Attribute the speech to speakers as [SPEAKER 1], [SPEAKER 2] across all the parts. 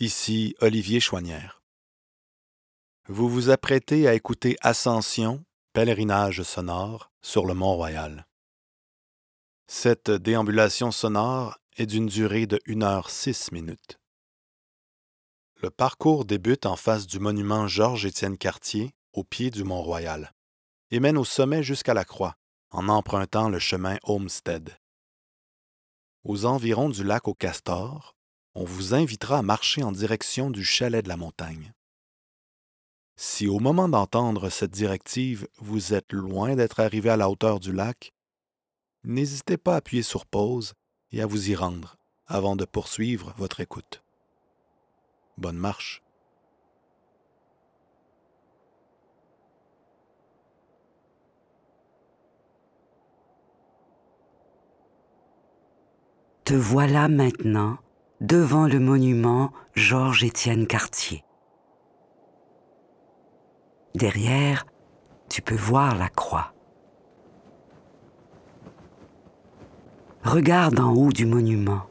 [SPEAKER 1] Ici Olivier Chouanière. Vous vous apprêtez à écouter Ascension, pèlerinage sonore sur le Mont-Royal. Cette déambulation sonore est d'une durée de 1 heure 6 minutes. Le parcours débute en face du monument Georges-Étienne Cartier, au pied du Mont-Royal, et mène au sommet jusqu'à la croix, en empruntant le chemin Homestead. Aux environs du lac au Castor, on vous invitera à marcher en direction du chalet de la montagne. Si au moment d'entendre cette directive, vous êtes loin d'être arrivé à la hauteur du lac, n'hésitez pas à appuyer sur pause et à vous y rendre avant de poursuivre votre écoute. Bonne marche.
[SPEAKER 2] Te voilà maintenant devant le monument Georges-Étienne Cartier. Derrière, tu peux voir la croix. Regarde en haut du monument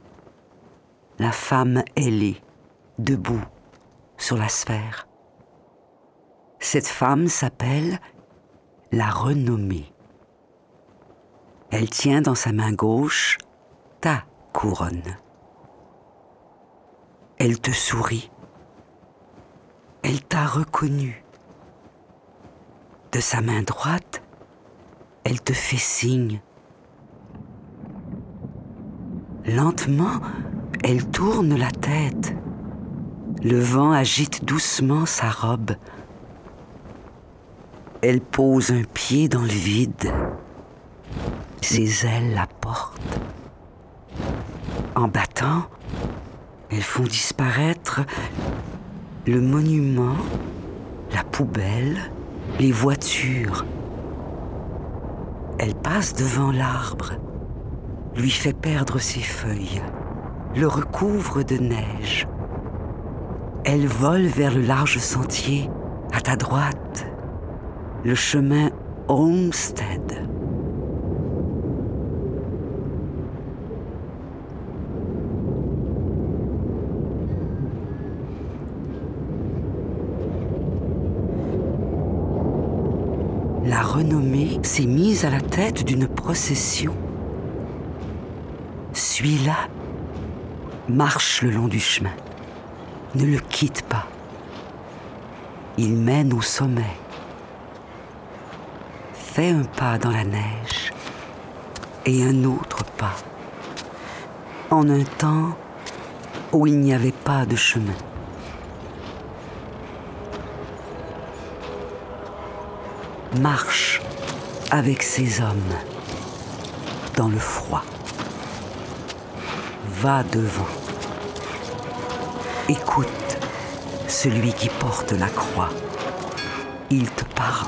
[SPEAKER 2] la femme ailée, debout sur la sphère. Cette femme s'appelle la renommée. Elle tient dans sa main gauche ta couronne. Elle te sourit. Elle t'a reconnu. De sa main droite, elle te fait signe. Lentement, elle tourne la tête. Le vent agite doucement sa robe. Elle pose un pied dans le vide. Ses ailes la portent. En battant, elles font disparaître le monument, la poubelle, les voitures. Elle passe devant l'arbre, lui fait perdre ses feuilles, le recouvre de neige. Elle vole vers le large sentier, à ta droite, le chemin Homestead. la renommée s'est mise à la tête d'une procession. Suis-la, marche le long du chemin, ne le quitte pas. Il mène au sommet. Fais un pas dans la neige et un autre pas, en un temps où il n'y avait pas de chemin. marche avec ses hommes dans le froid. Va devant. Écoute celui qui porte la croix. Il te parle.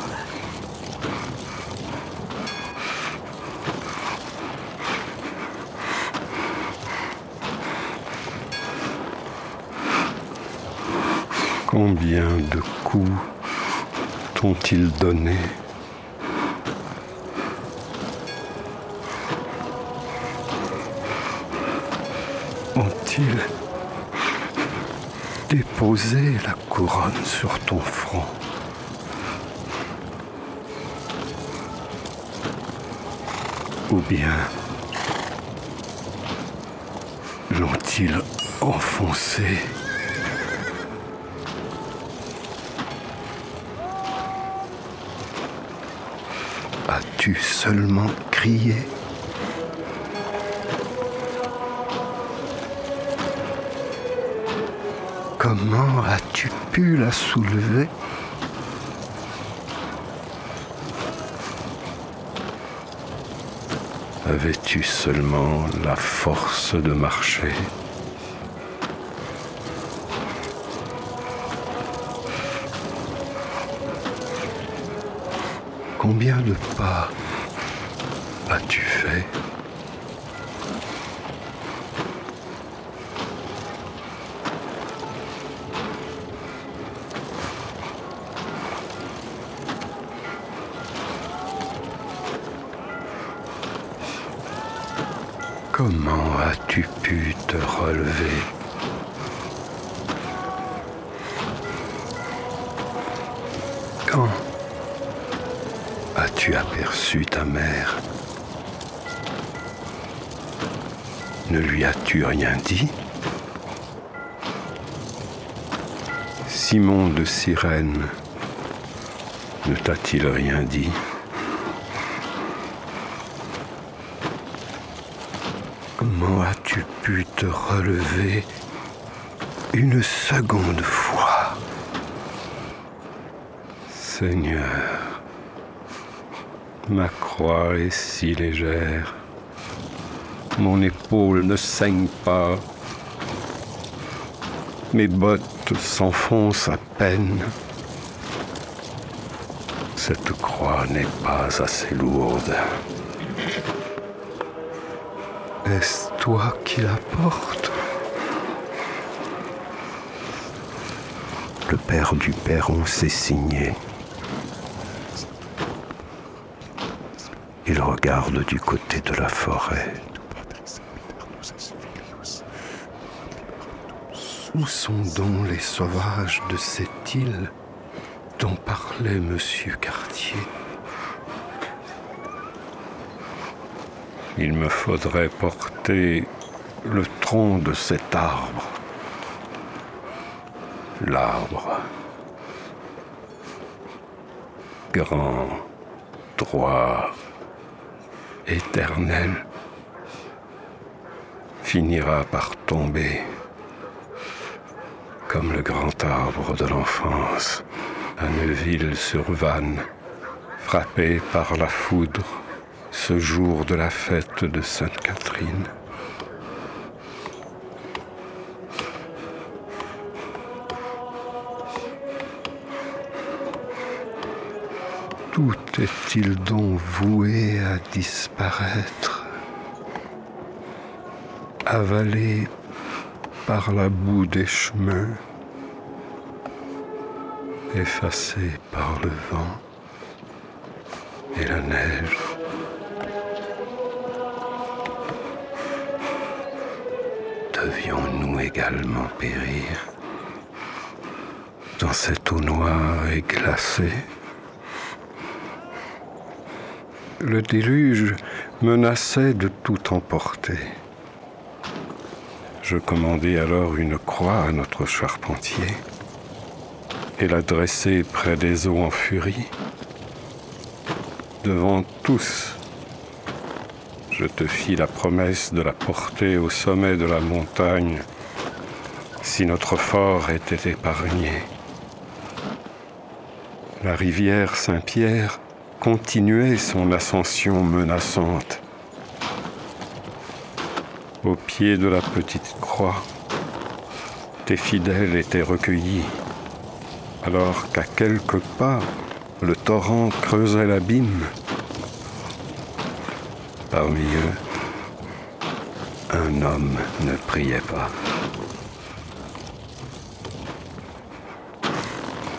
[SPEAKER 3] Combien de coups t'ont-ils donné? Déposé la couronne sur ton front. Ou bien l'ont-ils enfoncé? As-tu seulement crié? Comment as-tu pu la soulever? Avais-tu seulement la force de marcher? Combien de pas as-tu fait? Comment as-tu pu te relever? Quand as-tu aperçu ta mère? Ne lui as-tu rien dit? Simon de Sirène ne t'a-t-il rien dit? Comment as-tu pu te relever une seconde fois Seigneur, ma croix est si légère, mon épaule ne saigne pas, mes bottes s'enfoncent à peine. Cette croix n'est pas assez lourde. Est-ce toi qui la portes Le père du perron s'est signé. Il regarde du côté de la forêt. Où sont donc les sauvages de cette île dont parlait Monsieur Cartier? Il me faudrait porter le tronc de cet arbre. L'arbre. Grand, droit, éternel, finira par tomber comme le grand arbre de l'enfance à Neuville-sur-Vanne, frappé par la foudre jour de la fête de Sainte Catherine. Tout est-il donc voué à disparaître, avalé par la boue des chemins, effacé par le vent et la neige? Périr dans cette eau noire et glacée Le déluge menaçait de tout emporter. Je commandai alors une croix à notre charpentier et la dressai près des eaux en furie. Devant tous, je te fis la promesse de la porter au sommet de la montagne si notre fort était épargné. La rivière Saint-Pierre continuait son ascension menaçante. Au pied de la petite croix, tes fidèles étaient recueillis, alors qu'à quelques pas, le torrent creusait l'abîme Parmi eux, un homme ne priait pas.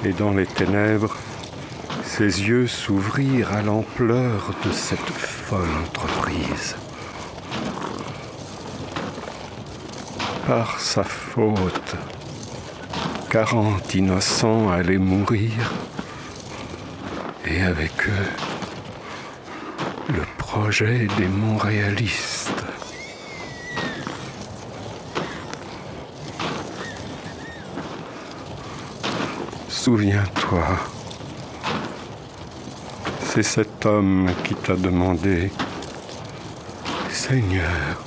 [SPEAKER 3] Et dans les ténèbres, ses yeux s'ouvrirent à l'ampleur de cette folle entreprise. Par sa faute, quarante innocents allaient mourir, et avec eux, le projet des Montréalistes. Souviens-toi, c'est cet homme qui t'a demandé, Seigneur,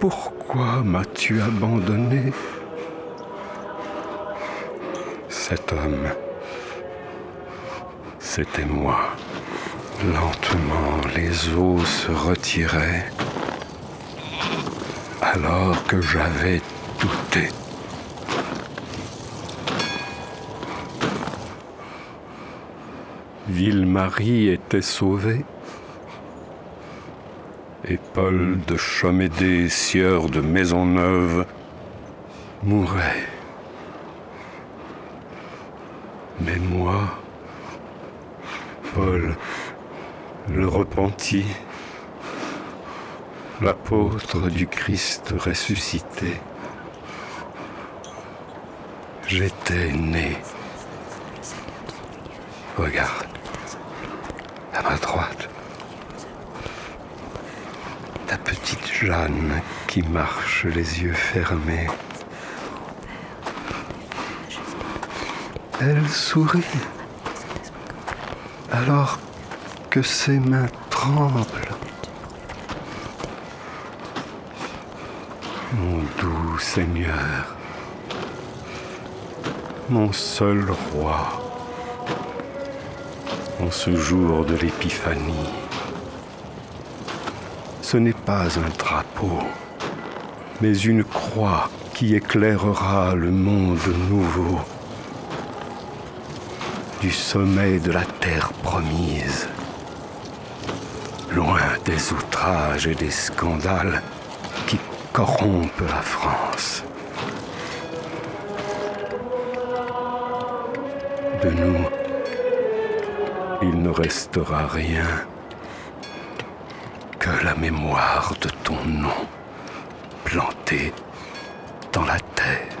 [SPEAKER 3] pourquoi m'as-tu abandonné? Cet homme, c'était moi. Lentement, les eaux se retiraient alors que j'avais douté. Ville-Marie était sauvée et Paul de Chomédé, sieur de Maisonneuve, mourait. Mais moi, Paul, le repenti, l'apôtre du Christ ressuscité. J'étais né Regarde, droite, ta petite Jeanne qui marche les yeux fermés. Elle sourit alors que ses mains tremblent. Mon doux Seigneur, mon seul roi, ce jour de l'épiphanie, ce n'est pas un drapeau, mais une croix qui éclairera le monde nouveau. Du sommet de la terre promise, loin des outrages et des scandales qui corrompent la France. De nous, il ne restera rien que la mémoire de ton nom planté dans la terre.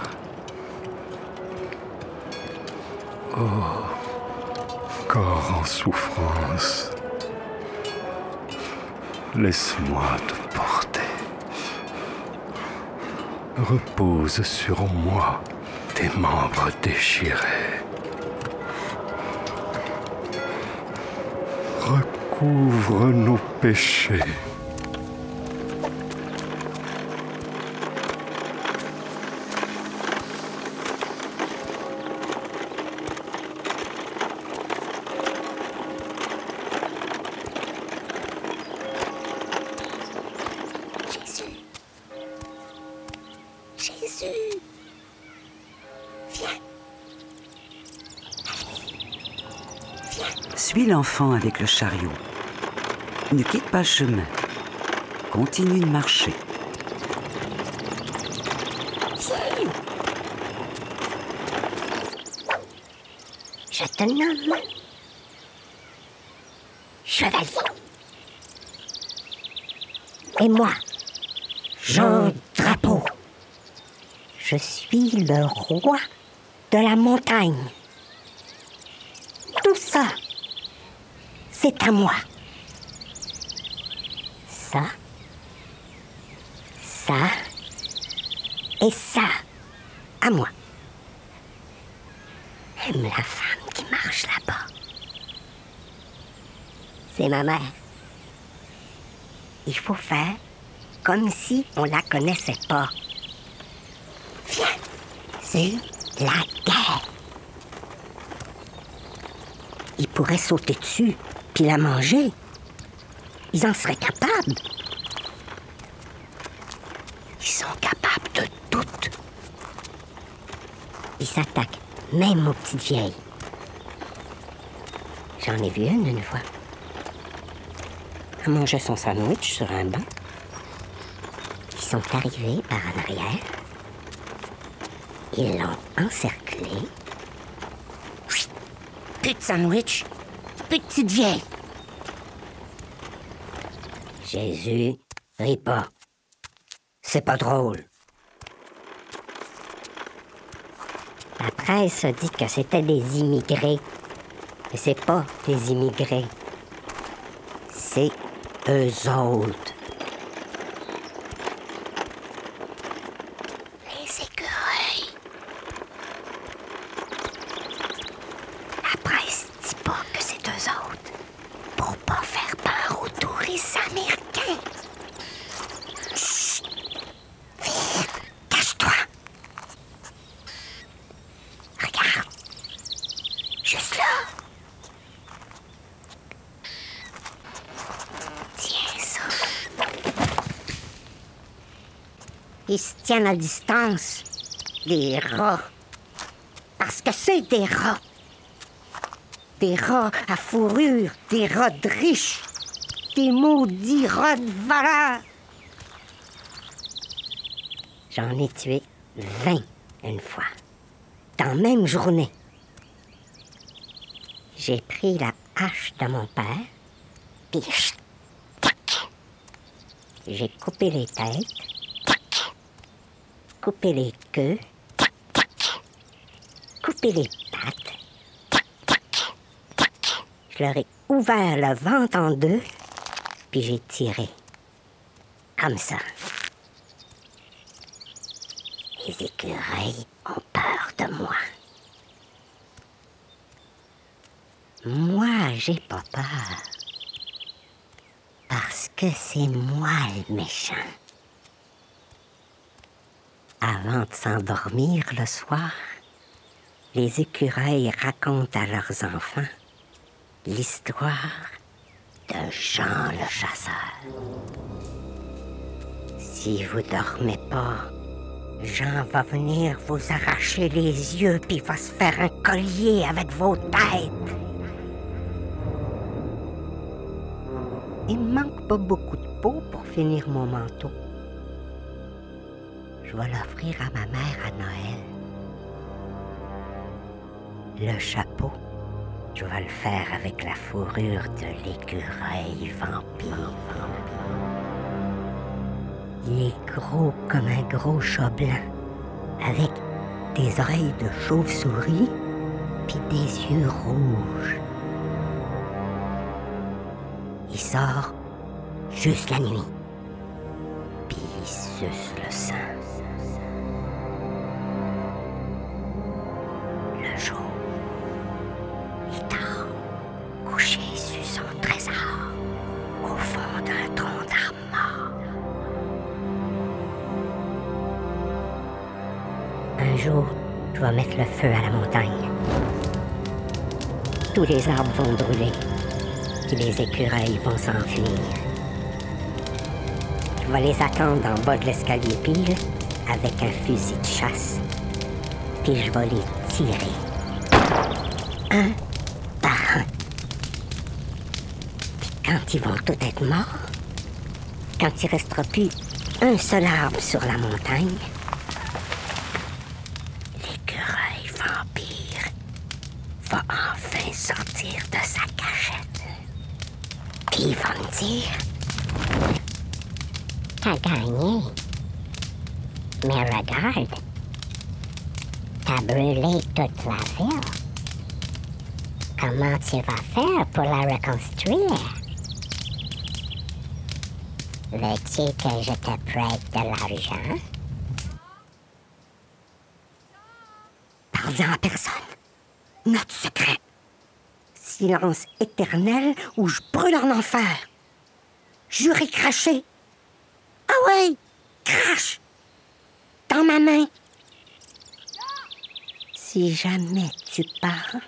[SPEAKER 3] Oh corps en souffrance, laisse-moi te porter. Repose sur moi tes membres déchirés. Recouvre nos péchés.
[SPEAKER 2] Suis l'enfant avec le chariot. Ne quitte pas chemin. Continue de marcher.
[SPEAKER 4] Je te nomme chevalier. Et moi, Jean Drapeau. Je suis le roi de la montagne. Tout ça, c'est à moi. Ça, ça et ça, à moi. Aime la femme qui marche là-bas. C'est ma mère. Il faut faire comme si on la connaissait pas. Viens, c'est la guerre. Ils pourraient sauter dessus puis la manger. Ils en seraient capables. Ils sont capables de tout. Ils s'attaquent même aux petites vieilles. J'en ai vu une une fois. Elle mangeait son sandwich sur un banc. Ils sont arrivés par en arrière. Ils l'ont encerclé. Plus de sandwich, plus de petite vieille. Jésus, ris pas. C'est pas drôle. La presse dit que c'était des immigrés. Mais c'est pas des immigrés. C'est eux autres. Les écureuils. La presse dit pas que c'est eux autres. Pour pas faire peur aux touristes américains. Chut! Vite, cache-toi. Regarde. Juste là. Tiens ça. Ils se tiennent à distance. Les rats. Parce que c'est des rats. Des rats à fourrure, des rats riches, des maudits rats de valeur. J'en ai tué 20 une fois, dans la même journée. J'ai pris la hache de mon père, puis. J'ai coupé les têtes. Coupé les queues, tac, tac. coupé les pattes, tac, tac, tac. Je leur ai ouvert le ventre en deux, puis j'ai tiré. Comme ça. Les écureuils ont peur de moi. Moi, j'ai pas peur. Parce que c'est moi le méchant. Avant de s'endormir le soir, les écureuils racontent à leurs enfants l'histoire de Jean le chasseur. Si vous dormez pas, Jean va venir vous arracher les yeux puis va se faire un collier avec vos têtes. Il me manque pas beaucoup de peau pour finir mon manteau. Je vais l'offrir à ma mère à Noël. Le chapeau, je vais le faire avec la fourrure de l'écureuil vampire. Il est gros comme un gros chat avec des oreilles de chauve-souris puis des yeux rouges. Il sort juste la nuit, puis il suce le sang. Jour, je vais mettre le feu à la montagne. Tous les arbres vont brûler, puis les écureuils vont s'enfuir. Je vais les attendre en bas de l'escalier pile avec un fusil de chasse, puis je vais les tirer. Un par un. Puis quand ils vont tous être morts, quand il restera plus un seul arbre sur la montagne, l'écureuil vampire va enfin sortir de sa cachette. Puis il va me dire T'as gagné. Mais regarde, t'as brûlé toute la ville. Comment tu vas faire pour la reconstruire? Veux-tu que je te prête de l'argent? Parle-en à personne. Note secret. Silence éternel ou je brûle en enfer. Juré craché. Ah ouais, crache. Dans ma main. Si jamais tu parles,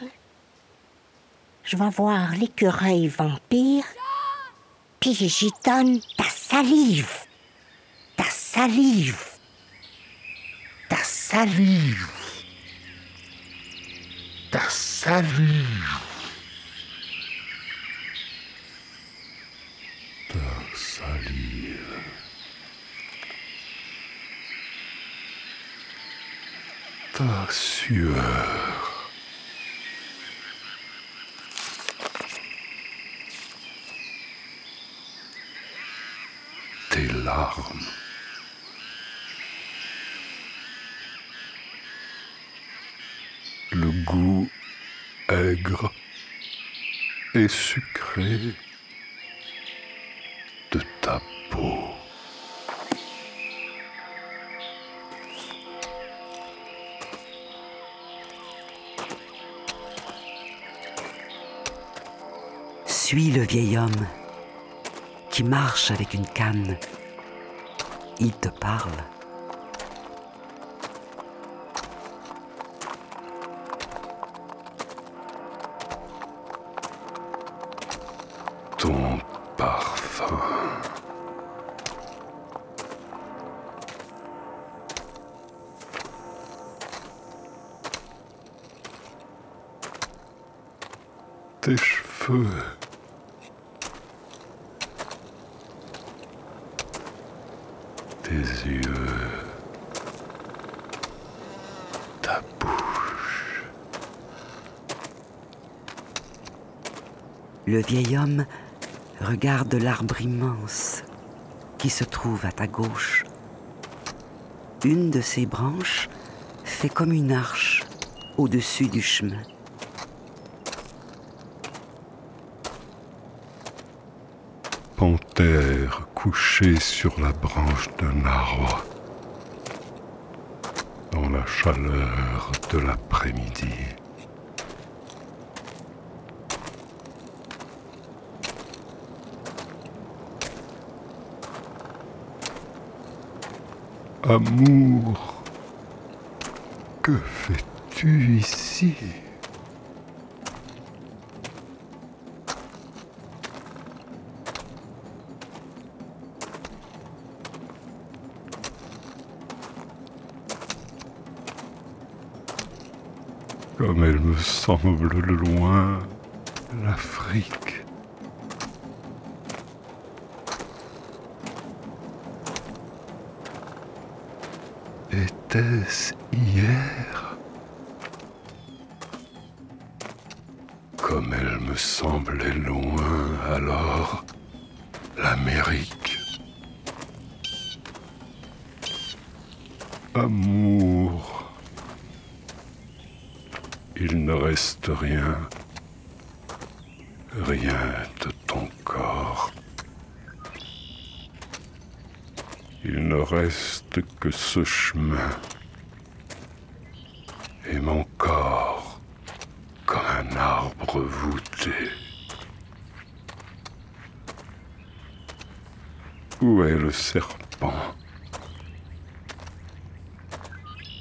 [SPEAKER 4] je vais voir l'écureuil vampire, puis j'y donne ta salive. Ta salive. Ta salive. Ta salive.
[SPEAKER 3] Salive. Ta sueur. Larmes. Le goût aigre et sucré de ta peau.
[SPEAKER 2] Suis le vieil homme qui marche avec une canne. Il te parle. Le vieil homme regarde l'arbre immense qui se trouve à ta gauche. Une de ses branches fait comme une arche au-dessus du chemin.
[SPEAKER 3] panthère couchée sur la branche d'un arbre dans la chaleur de l'après-midi. Amour, que fais-tu ici? Comme elle me semble loin, l'Afrique. Hier. Comme elle me semblait loin alors, l'Amérique. Amour, il ne reste rien, rien de ton corps. Il ne reste que ce chemin et mon corps comme un arbre voûté. Où est le serpent?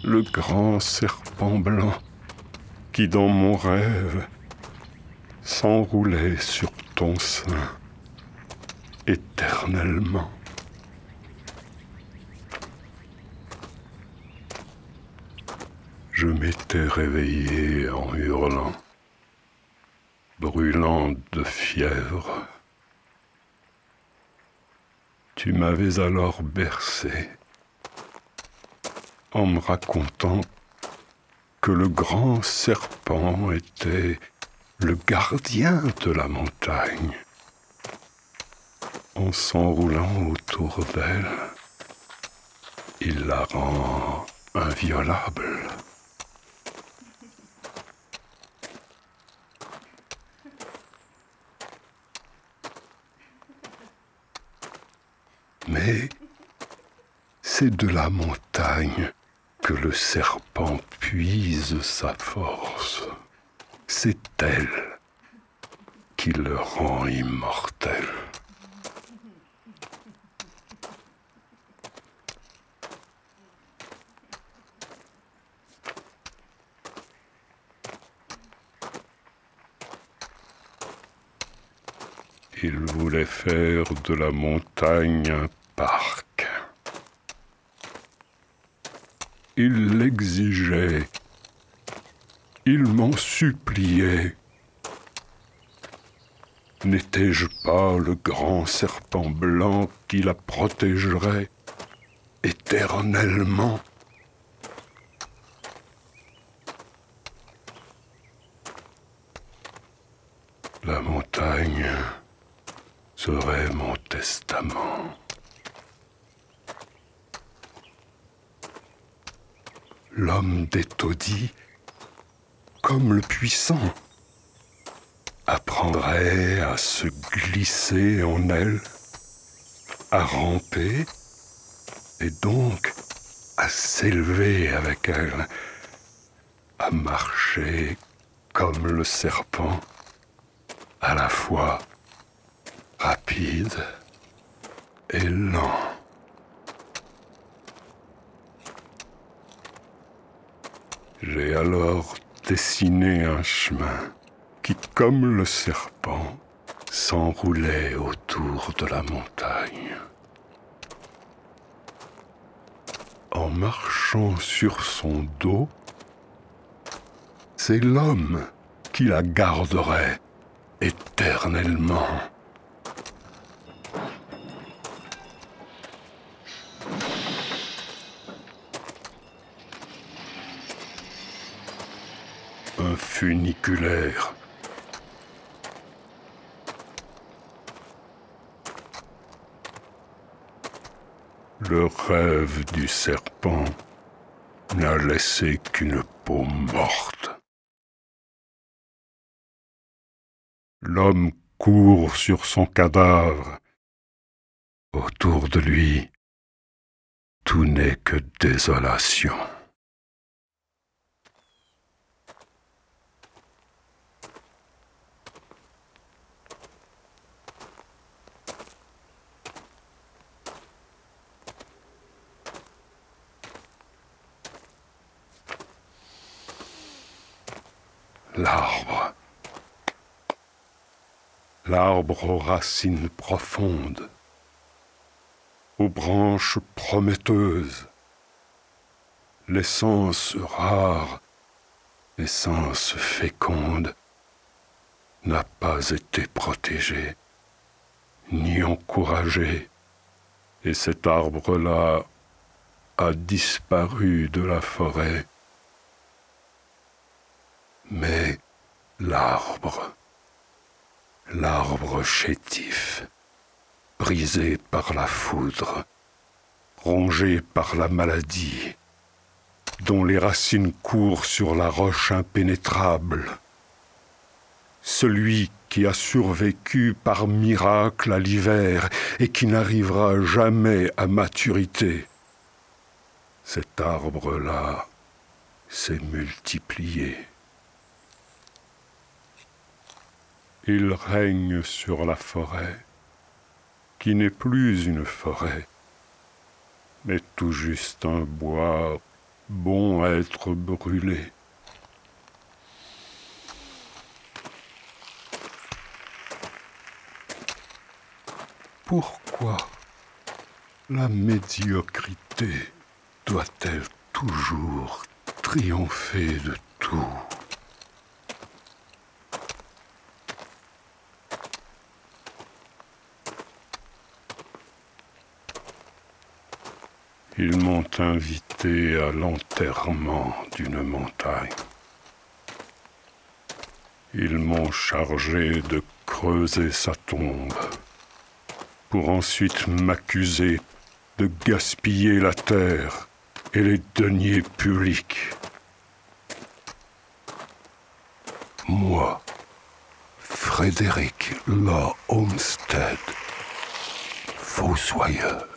[SPEAKER 3] Le grand serpent blanc qui dans mon rêve s'enroulait sur ton sein éternellement. Je m'étais réveillé en hurlant, brûlant de fièvre. Tu m'avais alors bercé en me racontant que le grand serpent était le gardien de la montagne. En s'enroulant autour d'elle, il la rend inviolable. Mais c'est de la montagne que le serpent puise sa force. C'est elle qui le rend immortel. Il voulait faire de la montagne un parc. Il l'exigeait. Il m'en suppliait. N'étais-je pas le grand serpent blanc qui la protégerait éternellement? La montagne serait mon testament. L'homme des taudis, comme le puissant, apprendrait à se glisser en elle, à ramper, et donc à s'élever avec elle, à marcher comme le serpent, à la fois rapide et lent. J'ai alors dessiné un chemin qui, comme le serpent, s'enroulait autour de la montagne. En marchant sur son dos, c'est l'homme qui la garderait éternellement. Un funiculaire. Le rêve du serpent n'a laissé qu'une peau morte. L'homme court sur son cadavre Autour de lui, tout n'est que désolation. L'arbre. L'arbre aux racines profondes, aux branches prometteuses, l'essence rare, l'essence féconde, n'a pas été protégée, ni encouragée, et cet arbre-là a disparu de la forêt mais l'arbre, l'arbre chétif, brisé par la foudre, rongé par la maladie, dont les racines courent sur la roche impénétrable, celui qui a survécu par miracle à l'hiver et qui n'arrivera jamais à maturité. Cet arbre-là s'est multiplié. Il règne sur la forêt, qui n'est plus une forêt, mais tout juste un bois bon à être brûlé. Pourquoi la médiocrité doit-elle toujours triompher de tout? Ils m'ont invité à l'enterrement d'une montagne. Ils m'ont chargé de creuser sa tombe pour ensuite m'accuser de gaspiller la terre et les deniers publics. Moi, Frédéric Law Olmsted, fossoyeur.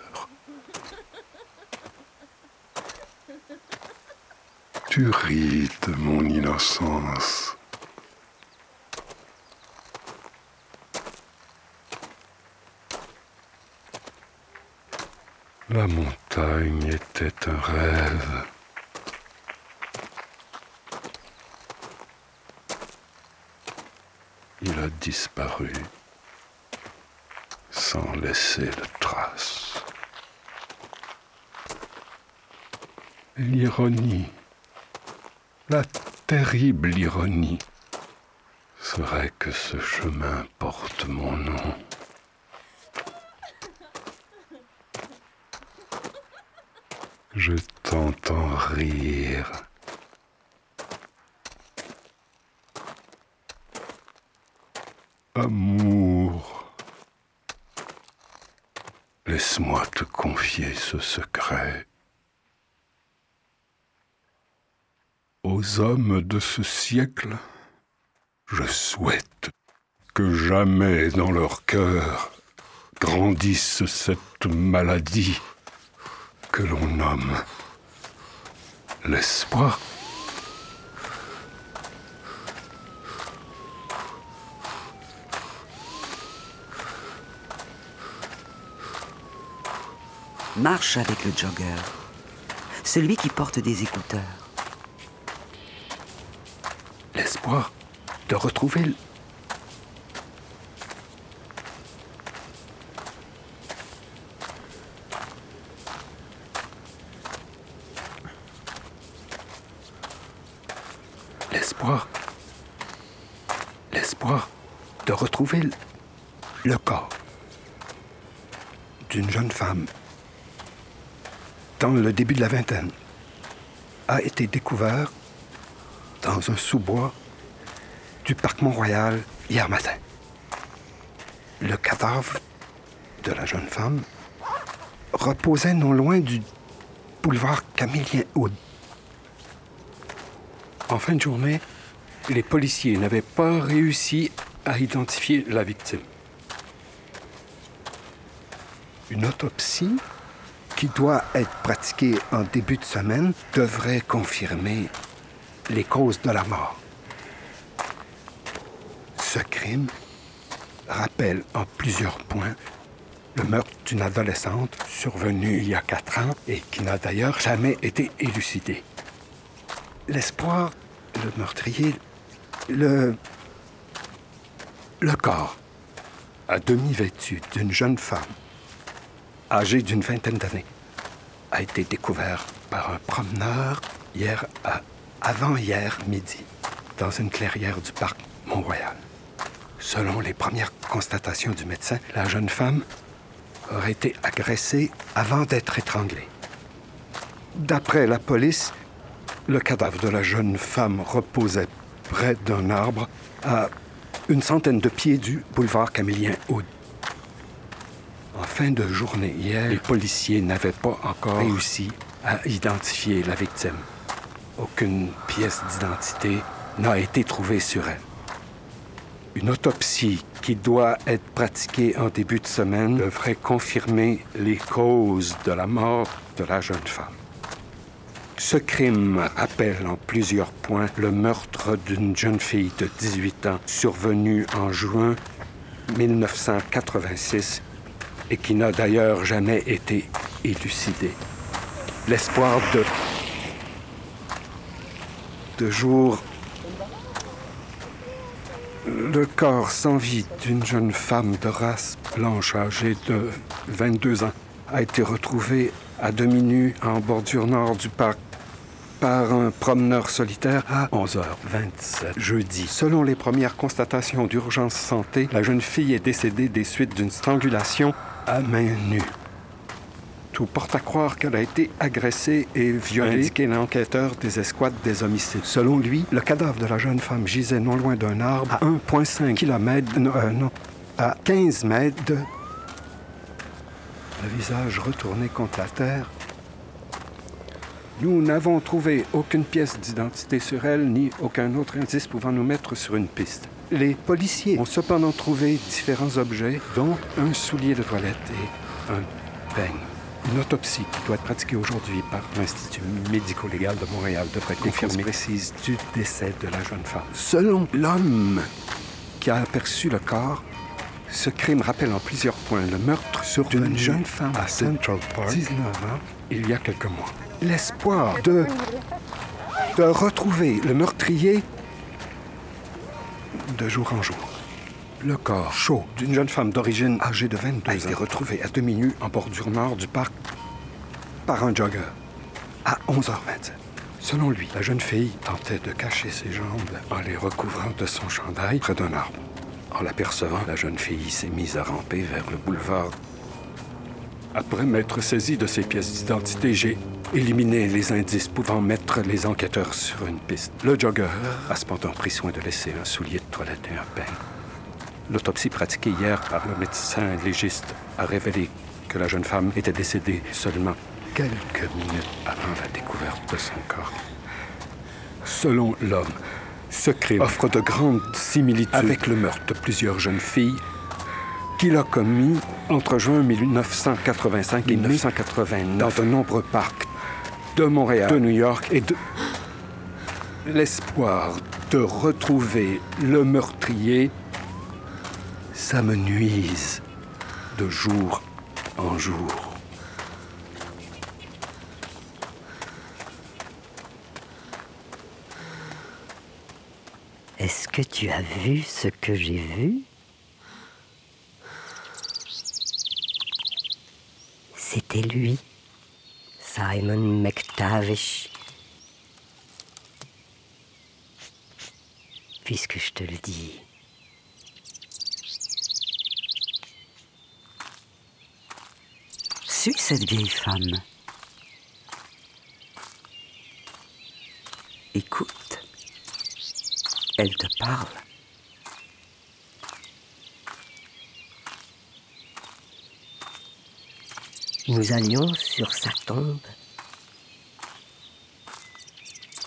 [SPEAKER 3] Tu mon innocence. La montagne était un rêve. Il a disparu sans laisser de traces. L'ironie la terrible ironie serait que ce chemin porte mon nom. Je t'entends rire. Amour, laisse-moi te confier ce secret. Hommes de ce siècle, je souhaite que jamais dans leur cœur grandisse cette maladie que l'on nomme l'espoir.
[SPEAKER 2] Marche avec le jogger, celui qui porte des écouteurs
[SPEAKER 3] de retrouver l'espoir, l'espoir de retrouver le corps d'une jeune femme dans le début de la vingtaine a été découvert dans un sous-bois du parc Mont-Royal hier matin. Le cadavre de la jeune femme reposait non loin du boulevard Camillien Houd. En fin de journée, les policiers n'avaient pas réussi à identifier la victime. Une autopsie qui doit être pratiquée en début de semaine devrait confirmer les causes de la mort. Ce crime rappelle en plusieurs points le meurtre d'une adolescente survenu il y a quatre ans et qui n'a d'ailleurs jamais été élucidé. L'espoir, le meurtrier, le... le corps, à demi vêtu d'une jeune femme, âgée d'une vingtaine d'années, a été découvert par un promeneur hier à avant-hier midi dans une clairière du parc Mont-Royal. Selon les premières constatations du médecin, la jeune femme aurait été agressée avant d'être étranglée. D'après la police, le cadavre de la jeune femme reposait près d'un arbre à une centaine de pieds du boulevard Camillien Aude. En fin de journée hier, les policiers n'avaient pas encore réussi à identifier la victime. Aucune pièce d'identité n'a été trouvée sur elle. Une autopsie qui doit être pratiquée en début de semaine devrait confirmer les causes de la mort de la jeune femme. Ce crime rappelle en plusieurs points le meurtre d'une jeune fille de 18 ans survenu en juin 1986 et qui n'a d'ailleurs jamais été élucidé. L'espoir de... de jour le corps sans vie d'une jeune femme de race blanche âgée de 22 ans a été retrouvé à demi nu en bordure nord du parc par un promeneur solitaire à 11h27 jeudi. Selon les premières constatations d'urgence santé, la jeune fille est décédée des suites d'une strangulation à main nue. Tout porte à croire qu'elle a été agressée et violée, indiqué l'enquêteur des escouades des homicides. Selon lui, le cadavre de la jeune femme gisait non loin d'un arbre à 1,5 km, non, euh, non, à 15 mètres de... Le visage retourné contre la terre. Nous n'avons trouvé aucune pièce d'identité sur elle, ni aucun autre indice pouvant nous mettre sur une piste. Les policiers ont cependant trouvé différents objets, dont un soulier de toilette et un peigne. Une autopsie qui doit être pratiquée aujourd'hui par l'Institut médico-légal de Montréal devrait confirmer précise du décès de la jeune femme. Selon l'homme qui a aperçu le corps, ce crime rappelle en plusieurs points le meurtre sur d'une jeune femme à Central Park, 19 ans, il y a quelques mois. L'espoir de de retrouver le meurtrier de jour en jour. Le corps chaud d'une jeune femme d'origine âgée de 22 ans a été retrouvé à demi nu en bordure nord du parc par un jogger à 11h27. Selon lui, la jeune fille tentait de cacher ses jambes en les recouvrant de son chandail près d'un arbre. En l'apercevant, la jeune fille s'est mise à ramper vers le boulevard. Après m'être saisi de ses pièces d'identité, j'ai éliminé les indices pouvant mettre les enquêteurs sur une piste. Le jogger a cependant pris soin de laisser un soulier de toilette et un peigne. L'autopsie pratiquée hier par le médecin légiste a révélé que la jeune femme était décédée seulement quelques minutes avant la découverte de son corps. Selon l'homme, ce crime offre de grandes similitudes avec le meurtre de plusieurs jeunes filles qu'il a commis entre juin 1985 et 1989 dans de nombreux parcs de Montréal, de New York et de... L'espoir de retrouver le meurtrier ça me nuise de jour en jour.
[SPEAKER 2] Est-ce que tu as vu ce que j'ai vu? C'était lui, Simon McTavish. Puisque je te le dis. Cette vieille femme. Écoute, elle te parle.
[SPEAKER 5] Nous allions sur sa tombe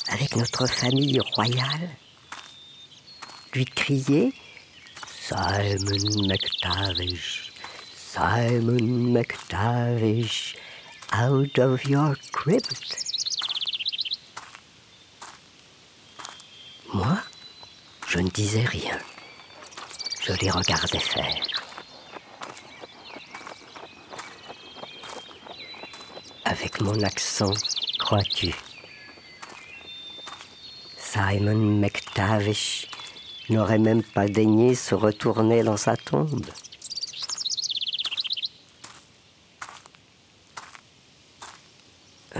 [SPEAKER 5] avec notre famille royale lui crier McTavish,
[SPEAKER 4] Simon McTavish, out of your crypt. Moi, je ne disais rien. Je les regardais faire. Avec mon accent, crois-tu? Simon McTavish n'aurait même pas daigné se retourner dans sa tombe.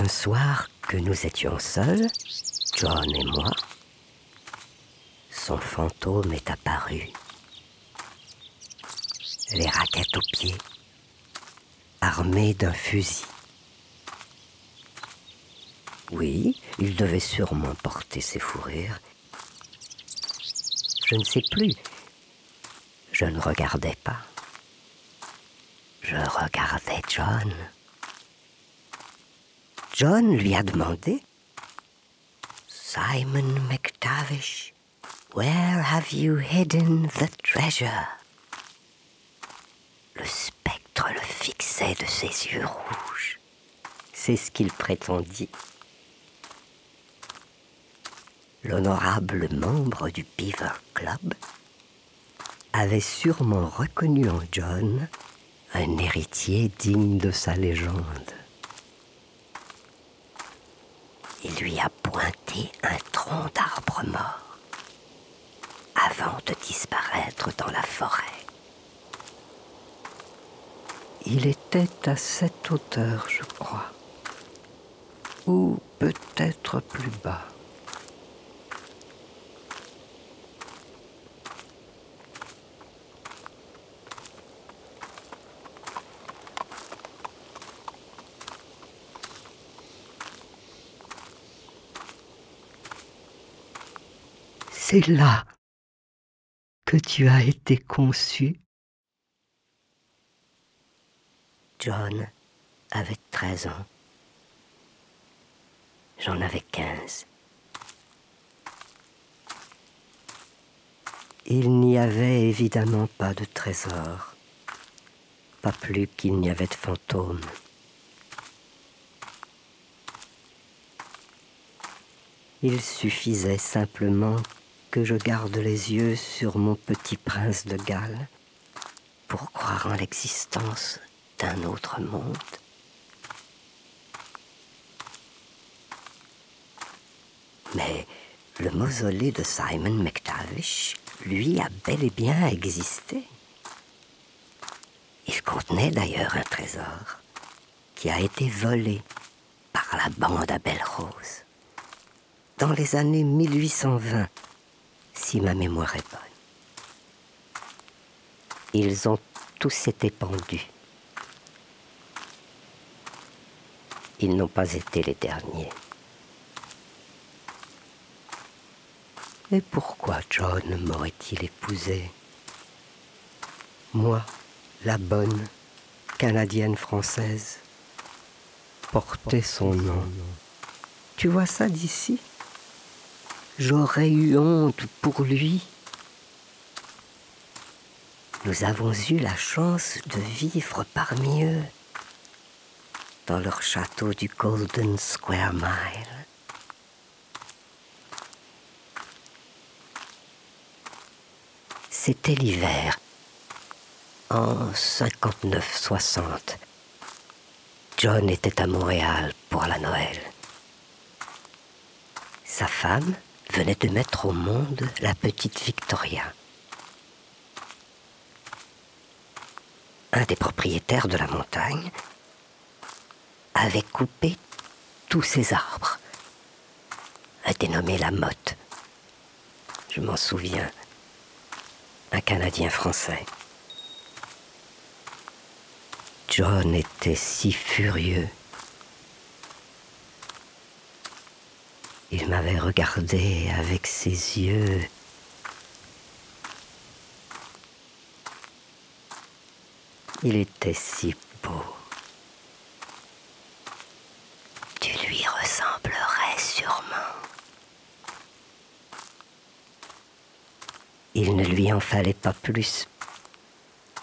[SPEAKER 4] Soir que nous étions seuls, John et moi, son fantôme est apparu. Les raquettes aux pieds, armé d'un fusil. Oui, il devait sûrement porter ses fourrures. Je ne sais plus. Je ne regardais pas. Je regardais John. John lui a demandé Simon McTavish, where have you hidden the treasure? Le spectre le fixait de ses yeux rouges. C'est ce qu'il prétendit l'honorable membre du Beaver Club, avait sûrement reconnu en John un héritier digne de sa légende. Il lui a pointé un tronc d'arbre mort avant de disparaître dans la forêt. Il était à cette hauteur, je crois, ou peut-être plus bas. C'est là que tu as été conçu. John avait 13 ans. J'en avais 15. Il n'y avait évidemment pas de trésor, pas plus qu'il n'y avait de fantômes. Il suffisait simplement que je garde les yeux sur mon petit prince de Galles pour croire en l'existence d'un autre monde. Mais le mausolée de Simon McTavish, lui, a bel et bien existé. Il contenait d'ailleurs un trésor qui a été volé par la bande à Belle Rose dans les années 1820 si ma mémoire est bonne. Ils ont tous été pendus. Ils n'ont pas été les derniers. Et pourquoi John m'aurait-il épousé? Moi, la bonne canadienne française, porter son nom. Tu vois ça d'ici? J'aurais eu honte pour lui. Nous avons eu la chance de vivre parmi eux, dans leur château du Golden Square Mile. C'était l'hiver, en 59-60. John était à Montréal pour la Noël. Sa femme, venait de mettre au monde la petite Victoria. Un des propriétaires de la montagne avait coupé tous ses arbres, a dénommé la motte. Je m'en souviens, un Canadien français. John était si furieux Il m'avait regardé avec ses yeux. Il était si beau. Tu lui ressemblerais sûrement. Il ne lui en fallait pas plus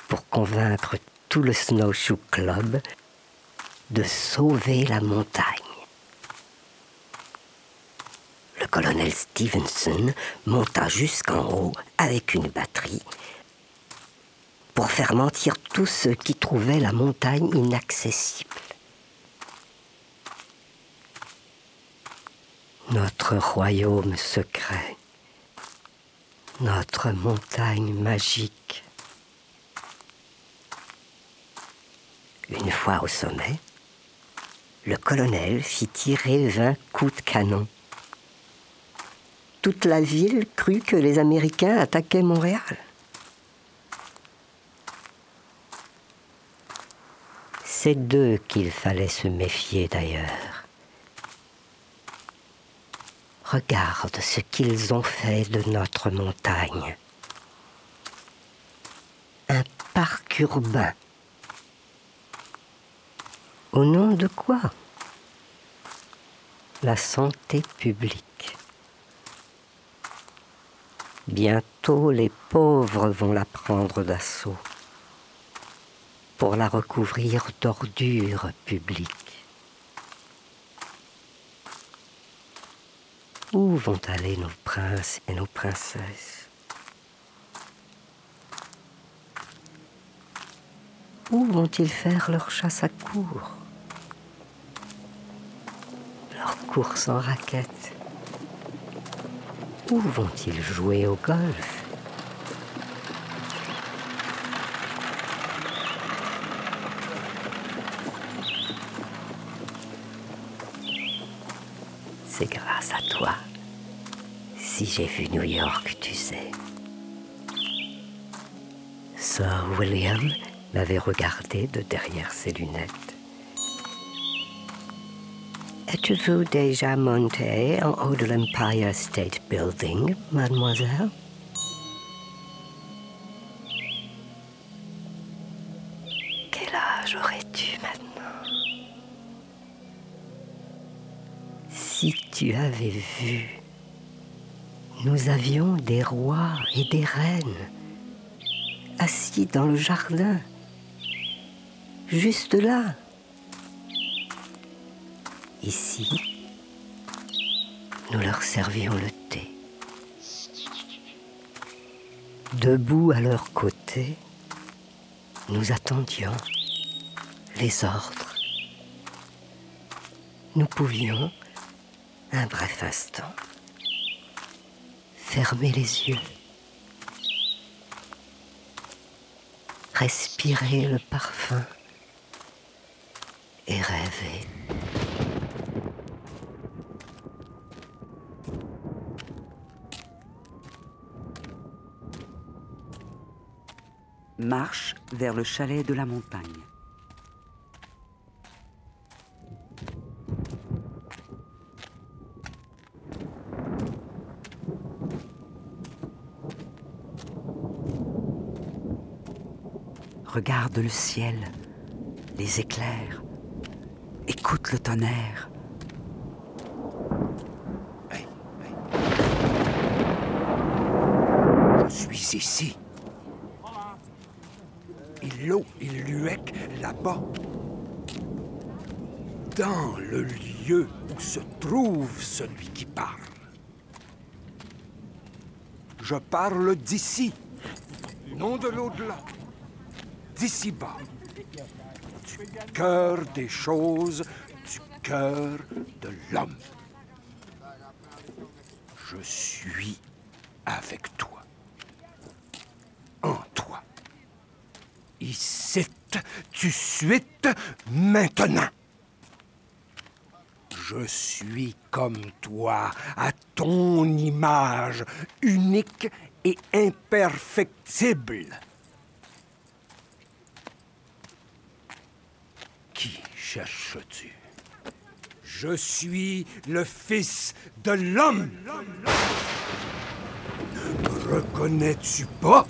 [SPEAKER 4] pour convaincre tout le Snowshoe Club de sauver la montagne. Le colonel Stevenson monta jusqu'en haut avec une batterie pour faire mentir tous ceux qui trouvaient la montagne inaccessible. Notre royaume secret, notre montagne magique. Une fois au sommet, le colonel fit tirer vingt coups de canon. Toute la ville crut que les Américains attaquaient Montréal. C'est d'eux qu'il fallait se méfier d'ailleurs. Regarde ce qu'ils ont fait de notre montagne. Un parc urbain au nom de quoi? La santé publique. Bientôt les pauvres vont la prendre d'assaut pour la recouvrir d'ordures publiques. Où vont aller nos princes et nos princesses? Où vont-ils faire leur chasse à cour? Leur course en raquette Où vont-ils jouer au golf C'est grâce à toi si j'ai vu New York, tu sais. Sir William m'avait regardé de derrière ses lunettes. Êtes-vous déjà monté en haut de l'Empire State Building, mademoiselle? Quel âge aurais-tu maintenant? Si tu avais vu, nous avions des rois et des reines assis dans le jardin juste là. Ici, nous leur servions le thé. Debout à leur côté, nous attendions les ordres. Nous pouvions, un bref instant, fermer les yeux, respirer le parfum et rêver.
[SPEAKER 2] Marche vers le chalet de la montagne. Regarde le ciel, les éclairs, Écoute le tonnerre.
[SPEAKER 6] Je suis ici. Et l'eau luec là-bas. Dans le lieu où se trouve celui qui parle. Je parle d'ici, non de l'au-delà, d'ici bas cœur des choses, du cœur de l'homme. Je suis avec toi. En toi. Ici, tu suites maintenant. Je suis comme toi, à ton image, unique et imperfectible. cherches-tu? Je suis le Fils de l'homme. Ne reconnais-tu pas?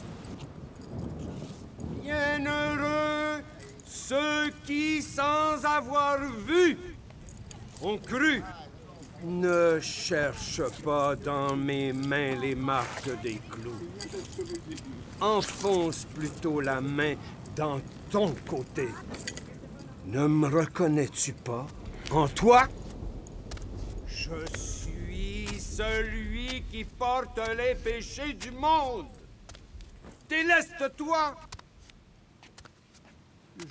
[SPEAKER 6] Ceux qui, sans avoir vu, ont cru. Ne cherche pas dans mes mains les marques des clous. Enfonce plutôt la main dans ton côté. Ne me reconnais-tu pas? En toi? Je suis celui qui porte les péchés du monde. Déleste-toi.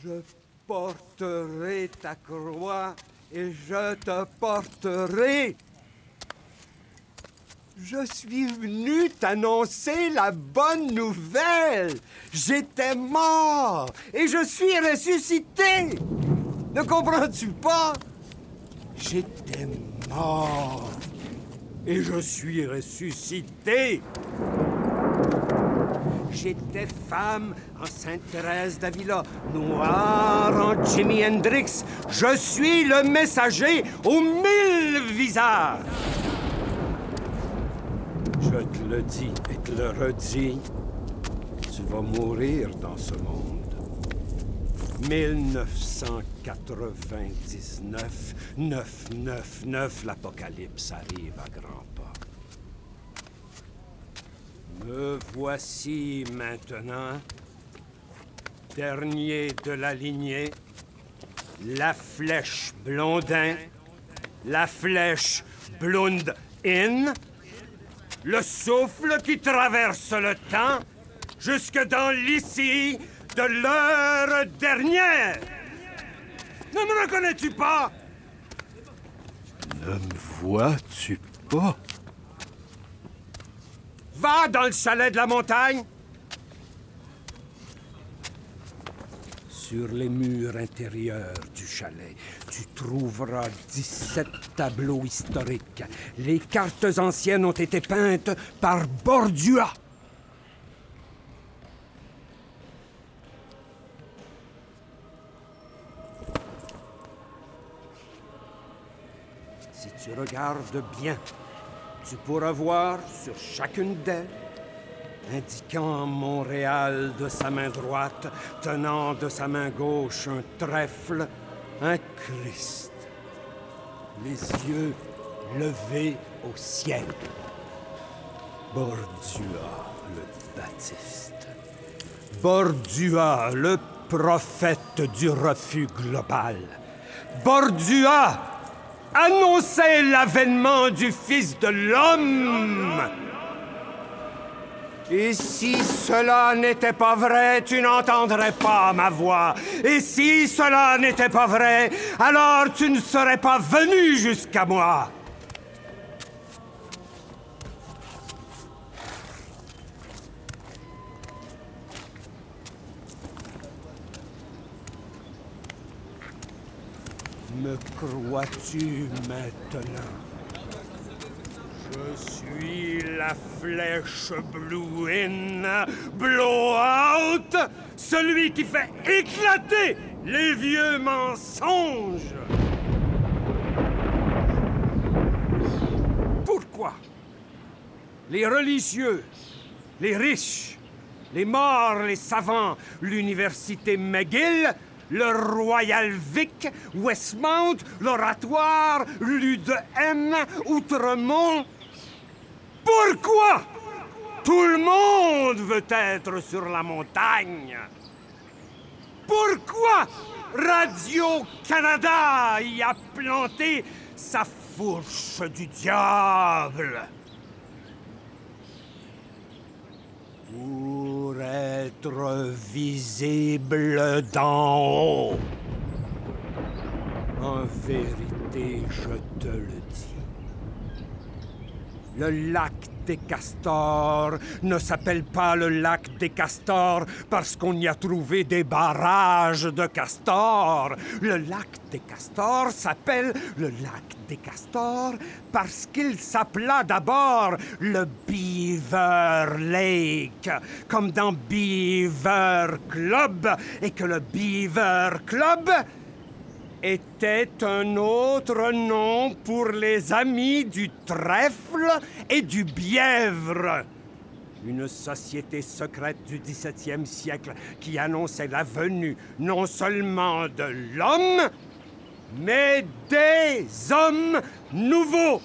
[SPEAKER 6] Je porterai ta croix et je te porterai. Je suis venu t'annoncer la bonne nouvelle. J'étais mort et je suis ressuscité. Ne comprends-tu pas? J'étais mort et je suis ressuscité. J'étais femme en Sainte Thérèse d'Avila, noire en Jimi Hendrix. Je suis le messager aux mille visages. Je te le dis et te le redis, tu vas mourir dans ce monde. 1999, 999, l'Apocalypse arrive à grands pas. Me voici maintenant, dernier de la lignée, la flèche Blondin, la flèche Blonde-In, le souffle qui traverse le temps jusque dans l'ici de l'heure dernière. Ne me reconnais-tu pas?
[SPEAKER 3] Ne me vois-tu pas?
[SPEAKER 6] Va dans le chalet de la montagne. Sur les murs intérieurs du chalet, tu trouveras 17 tableaux historiques. Les cartes anciennes ont été peintes par Bordua. Si tu regardes bien, tu pourras voir sur chacune d'elles, indiquant Montréal de sa main droite, tenant de sa main gauche un trèfle, un Christ, les yeux levés au ciel. Bordua le Baptiste. Bordua le prophète du refus global. Bordua annonçait l'avènement du Fils de l'homme. Et si cela n'était pas vrai, tu n'entendrais pas ma voix. Et si cela n'était pas vrai, alors tu ne serais pas venu jusqu'à moi. Me crois-tu maintenant? Je suis la flèche Blue In, Blowout, celui qui fait éclater les vieux mensonges. Pourquoi les religieux, les riches, les morts, les savants, l'université McGill, le Royal Vic, Westmount, l'Oratoire, l'UDM, Outremont. Pourquoi tout le monde veut être sur la montagne? Pourquoi Radio-Canada y a planté sa fourche du diable? Être visible d'en haut. En vérité, je te le dis. Le lac des castors ne s'appelle pas le lac des castors parce qu'on y a trouvé des barrages de castors. Le lac des castors s'appelle le lac des castors parce qu'il s'appela d'abord le Beaver Lake, comme dans Beaver Club, et que le Beaver Club était un autre nom pour les amis du trèfle et du bièvre. Une société secrète du XVIIe siècle qui annonçait la venue non seulement de l'homme, mais des hommes nouveaux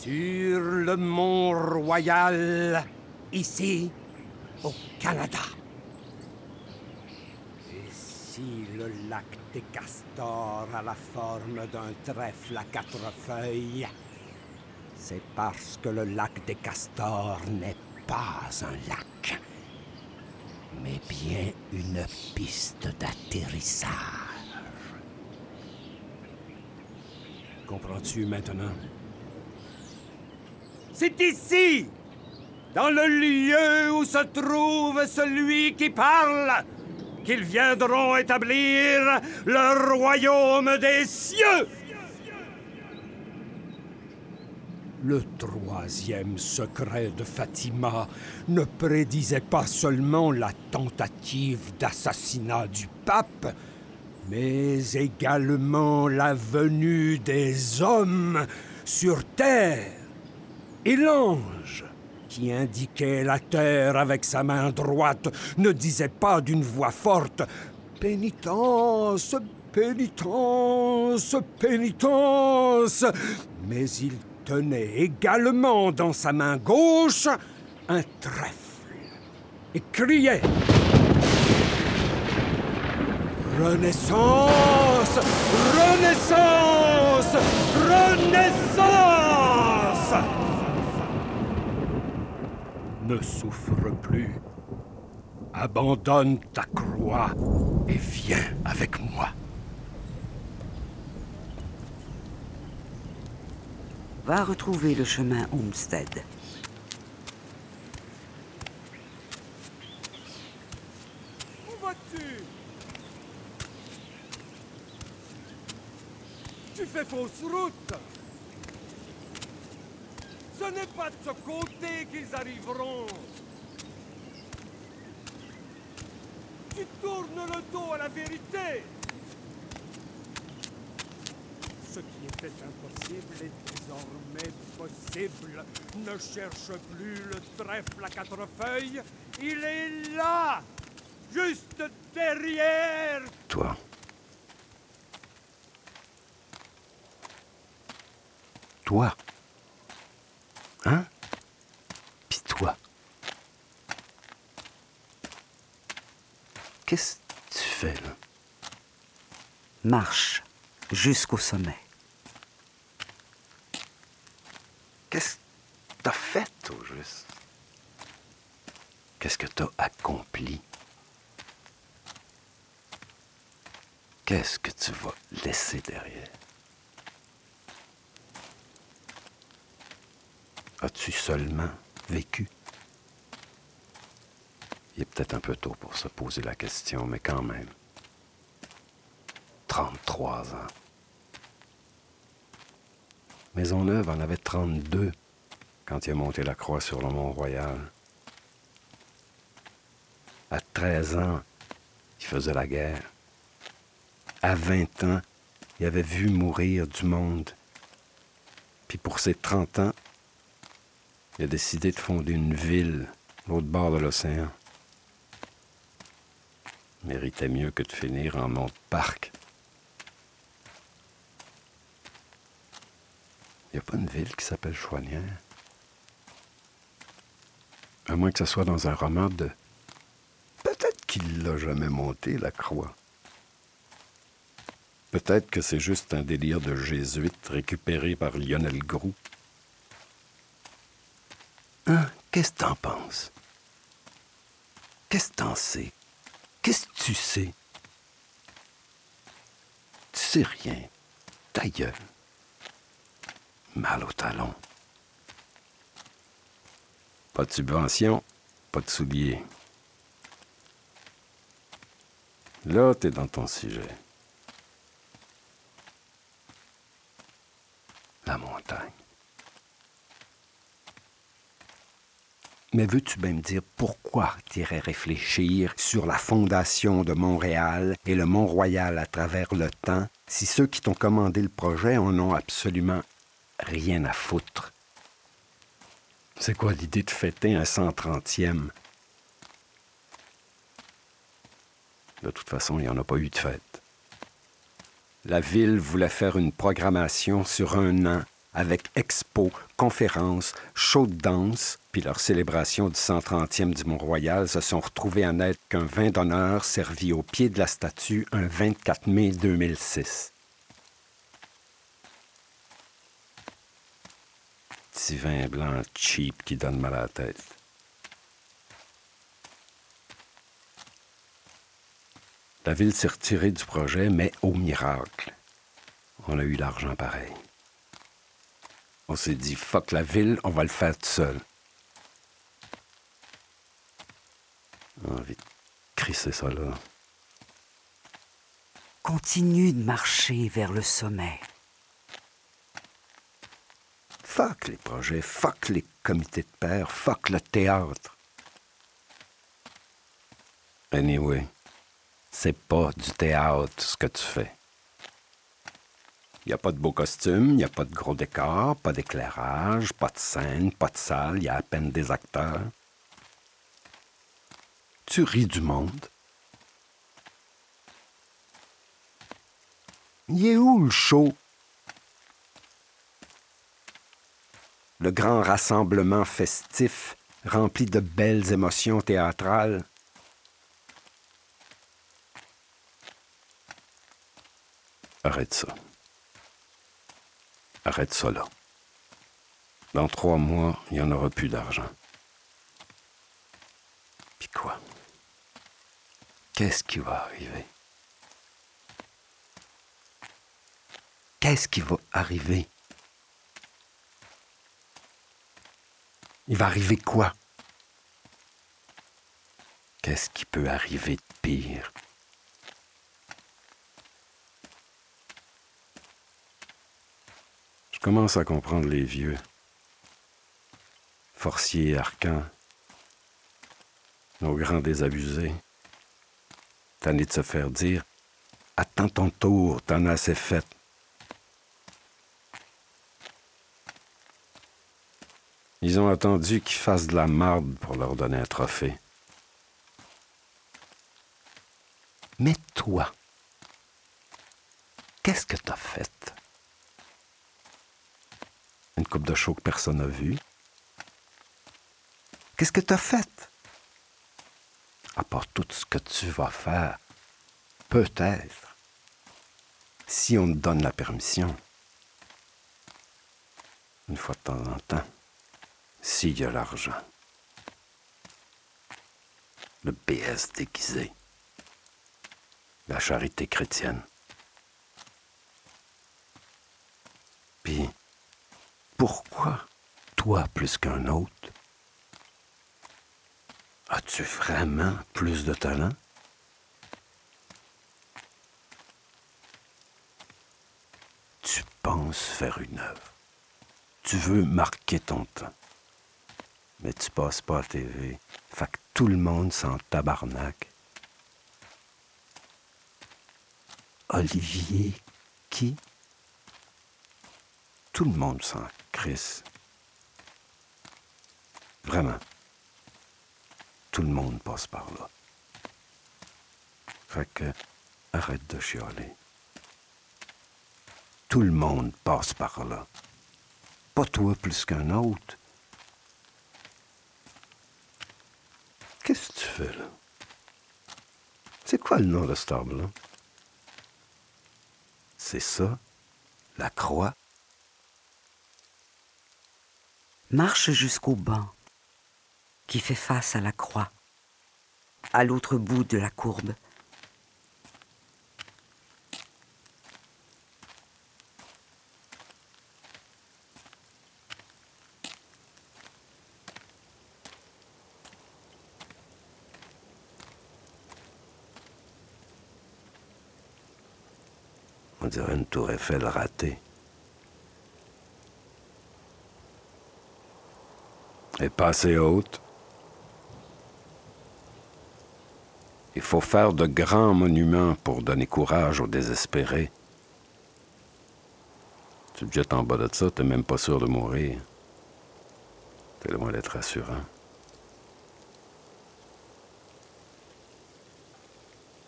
[SPEAKER 6] sur le Mont-Royal, ici, au Canada. Si le lac des castors a la forme d'un trèfle à quatre feuilles, c'est parce que le lac des castors n'est pas un lac, mais bien une piste d'atterrissage. Comprends-tu maintenant? C'est ici, dans le lieu où se trouve celui qui parle, qu'ils viendront établir le royaume des cieux. Le troisième secret de Fatima ne prédisait pas seulement la tentative d'assassinat du pape, mais également la venue des hommes sur terre. Et l'ange, qui indiquait la terre avec sa main droite, ne disait pas d'une voix forte Pénitence, pénitence, pénitence, mais il tenait également dans sa main gauche un trèfle et criait Renaissance Renaissance Renaissance Ne souffre plus. Abandonne ta croix et viens avec moi.
[SPEAKER 2] Va retrouver le chemin Homestead.
[SPEAKER 6] Où vas-tu? Tu fais fausse route. Ce n'est pas de ce côté qu'ils arriveront. Tu tournes le dos à la vérité. Ce qui était impossible est désormais possible. Ne cherche plus le trèfle à quatre feuilles. Il est là, juste derrière
[SPEAKER 3] Toi. Toi. Hein? Puis toi. Qu'est-ce que tu fais, là?
[SPEAKER 2] Marche jusqu'au sommet.
[SPEAKER 3] Qu'est-ce que t'as fait, au juste? Qu'est-ce que t'as accompli? Qu'est-ce que tu vas laisser derrière? As-tu seulement vécu? Il est peut-être un peu tôt pour se poser la question, mais quand même. 33 ans. Maisonneuve en avait 32 quand il a monté la croix sur le Mont-Royal. À 13 ans, il faisait la guerre. À 20 ans, il avait vu mourir du monde. Puis pour ses 30 ans, il a décidé de fonder une ville l'autre bord de l'océan. Méritait mieux que de finir en de parc. N'y a pas une ville qui s'appelle Chouanière. À moins que ce soit dans un roman de... Peut-être qu'il l'a jamais monté, la croix. Peut-être que c'est juste un délire de jésuite récupéré par Lionel Groux. Hein? Qu'est-ce que t'en penses? Qu'est-ce que t'en sais? Qu'est-ce que tu sais? Tu sais rien. Ta. Mal au talon. Pas de subvention, pas de souliers. Là, t'es dans ton sujet. La montagne. Mais veux-tu bien me dire pourquoi t'irais réfléchir sur la fondation de Montréal et le Mont-Royal à travers le temps si ceux qui t'ont commandé le projet en ont absolument rien à foutre? C'est quoi l'idée de fêter un 130e? De toute façon, il n'y en a pas eu de fête. La ville voulait faire une programmation sur un an avec expos, conférences, shows de danse, puis leur célébration du 130e du Mont-Royal se sont retrouvés à n'être qu'un vin d'honneur servi au pied de la statue un 24 mai 2006. Petit vin blanc cheap qui donne mal à la tête. La ville s'est retirée du projet, mais au miracle, on a eu l'argent pareil. On s'est dit, fuck la ville, on va le faire tout seul. Envie de crisser ça là.
[SPEAKER 2] Continue de marcher vers le sommet.
[SPEAKER 3] Fuck les projets, fuck les comités de pairs, fuck le théâtre. Anyway, c'est pas du théâtre ce que tu fais. Il n'y a pas de beaux costumes, il n'y a pas de gros décors, pas d'éclairage, pas de scène, pas de salle, il y a à peine des acteurs. Tu ris du monde. Il est où le show? Le grand rassemblement festif rempli de belles émotions théâtrales. Arrête ça. Arrête ça là. Dans trois mois, il n'y en aura plus d'argent. Puis quoi? Qu'est-ce qui va arriver? Qu'est-ce qui va arriver? Il va arriver quoi? Qu'est-ce qui peut arriver de pire? Je commence à comprendre les vieux. Forciers, arcans, nos grands désabusés. Tanné de se faire dire Attends ton tour, t'en as assez fait. Ils ont attendu qu'ils fassent de la marde pour leur donner un trophée. Mais toi, qu'est-ce que t'as fait? Une coupe de show que personne n'a vue. Qu'est-ce que t'as fait? À part tout ce que tu vas faire, peut-être, si on te donne la permission, une fois de temps en temps s'il y a l'argent. Le BS déguisé. La charité chrétienne. Puis, pourquoi toi plus qu'un autre? As-tu vraiment plus de talent? Tu penses faire une œuvre. Tu veux marquer ton temps mais tu passes pas à TV. Fait que tout le monde s'en tabarnak. Olivier, qui? Tout le monde s'en crisse. Vraiment. Tout le monde passe par là. Fait que arrête de chialer. Tout le monde passe par là. Pas toi plus qu'un autre. Qu'est-ce que tu fais là? C'est quoi le nom de cet arbre-là? C'est ça, la croix.
[SPEAKER 2] Marche jusqu'au banc qui fait face à la croix, à l'autre bout de la courbe.
[SPEAKER 3] Dirait une tour Eiffel ratée. Est pas assez haute. Il faut faire de grands monuments pour donner courage aux désespérés. Tu te jettes en bas de ça, t'es même pas sûr de mourir. T'es loin d'être rassurant.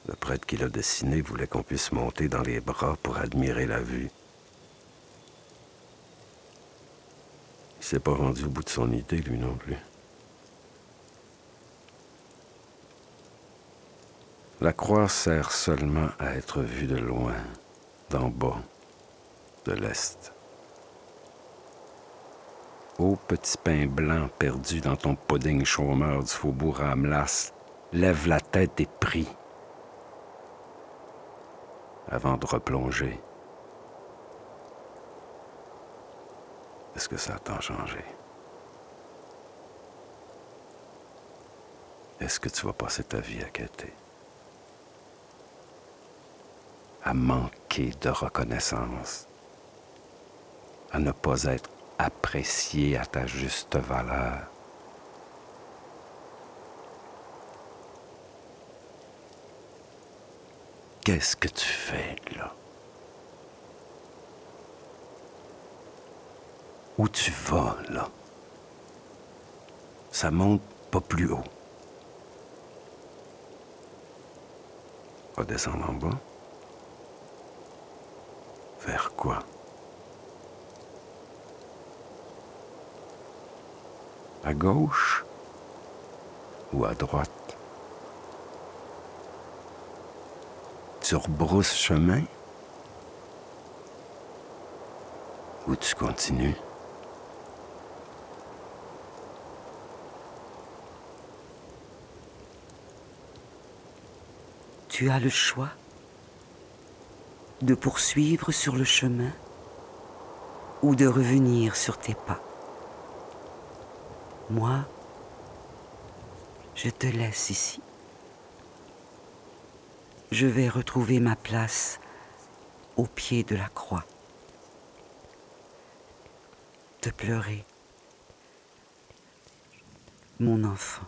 [SPEAKER 3] Le prêtre qui l'a dessiné voulait qu'on puisse monter dans les bras pour admirer la vue. s'est pas rendu au bout de son idée, lui non plus. La croix sert seulement à être vue de loin, d'en bas, de l'est. Ô petit pain blanc perdu dans ton pudding chômeur du faubourg Ramlas, lève la tête et prie avant de replonger. Est-ce que ça a tant changé? Est-ce que tu vas passer ta vie à quêter? À manquer de reconnaissance? À ne pas être apprécié à ta juste valeur? Qu'est-ce que tu fais là? Où tu vas là? Ça monte pas plus haut. Va descendre en bas. Vers quoi? À gauche ou à droite? Tu rebrousses chemin? Ou tu continues?
[SPEAKER 2] Tu as le choix de poursuivre sur le chemin ou de revenir sur tes pas. Moi, je te laisse ici je vais retrouver ma place au pied de la croix. Te pleurer, mon enfant.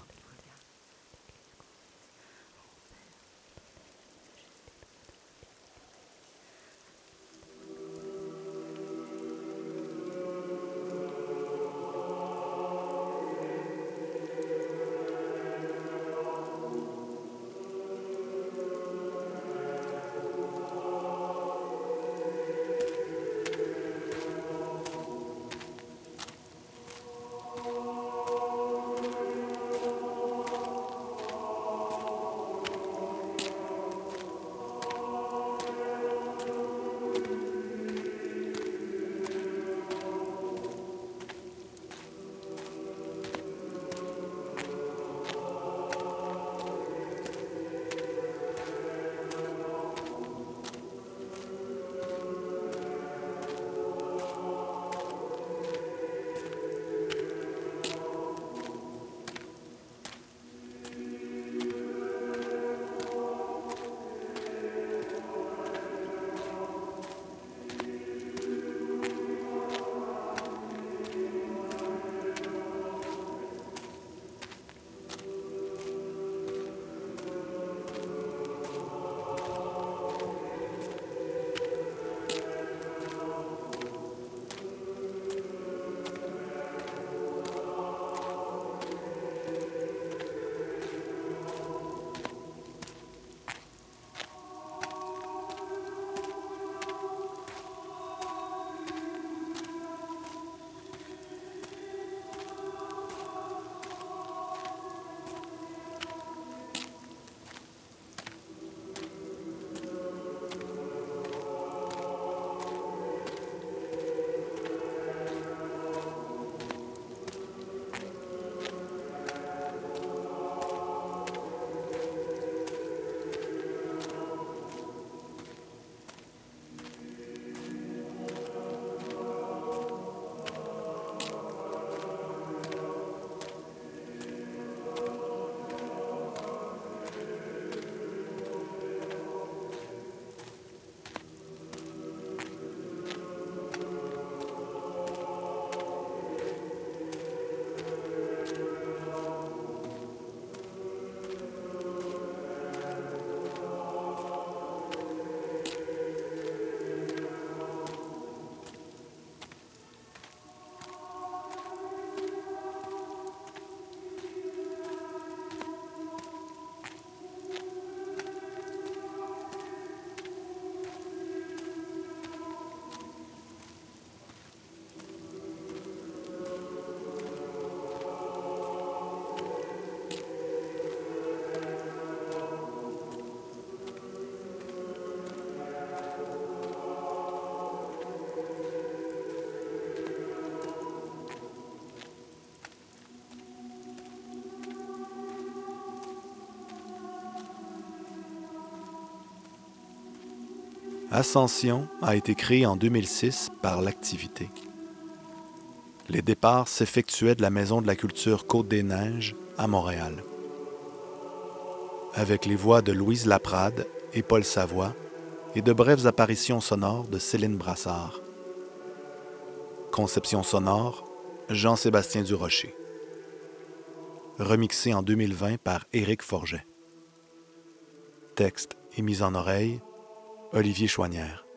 [SPEAKER 1] Ascension a été créé en 2006 par l'activité. Les départs s'effectuaient de la Maison de la culture Côte-des-Neiges à Montréal. Avec les voix de Louise Laprade et Paul Savoie et de brèves apparitions sonores de Céline Brassard. Conception sonore, Jean-Sébastien Durocher. Remixé en 2020 par Éric Forget. Texte et mise en oreille, Olivier Chouanière.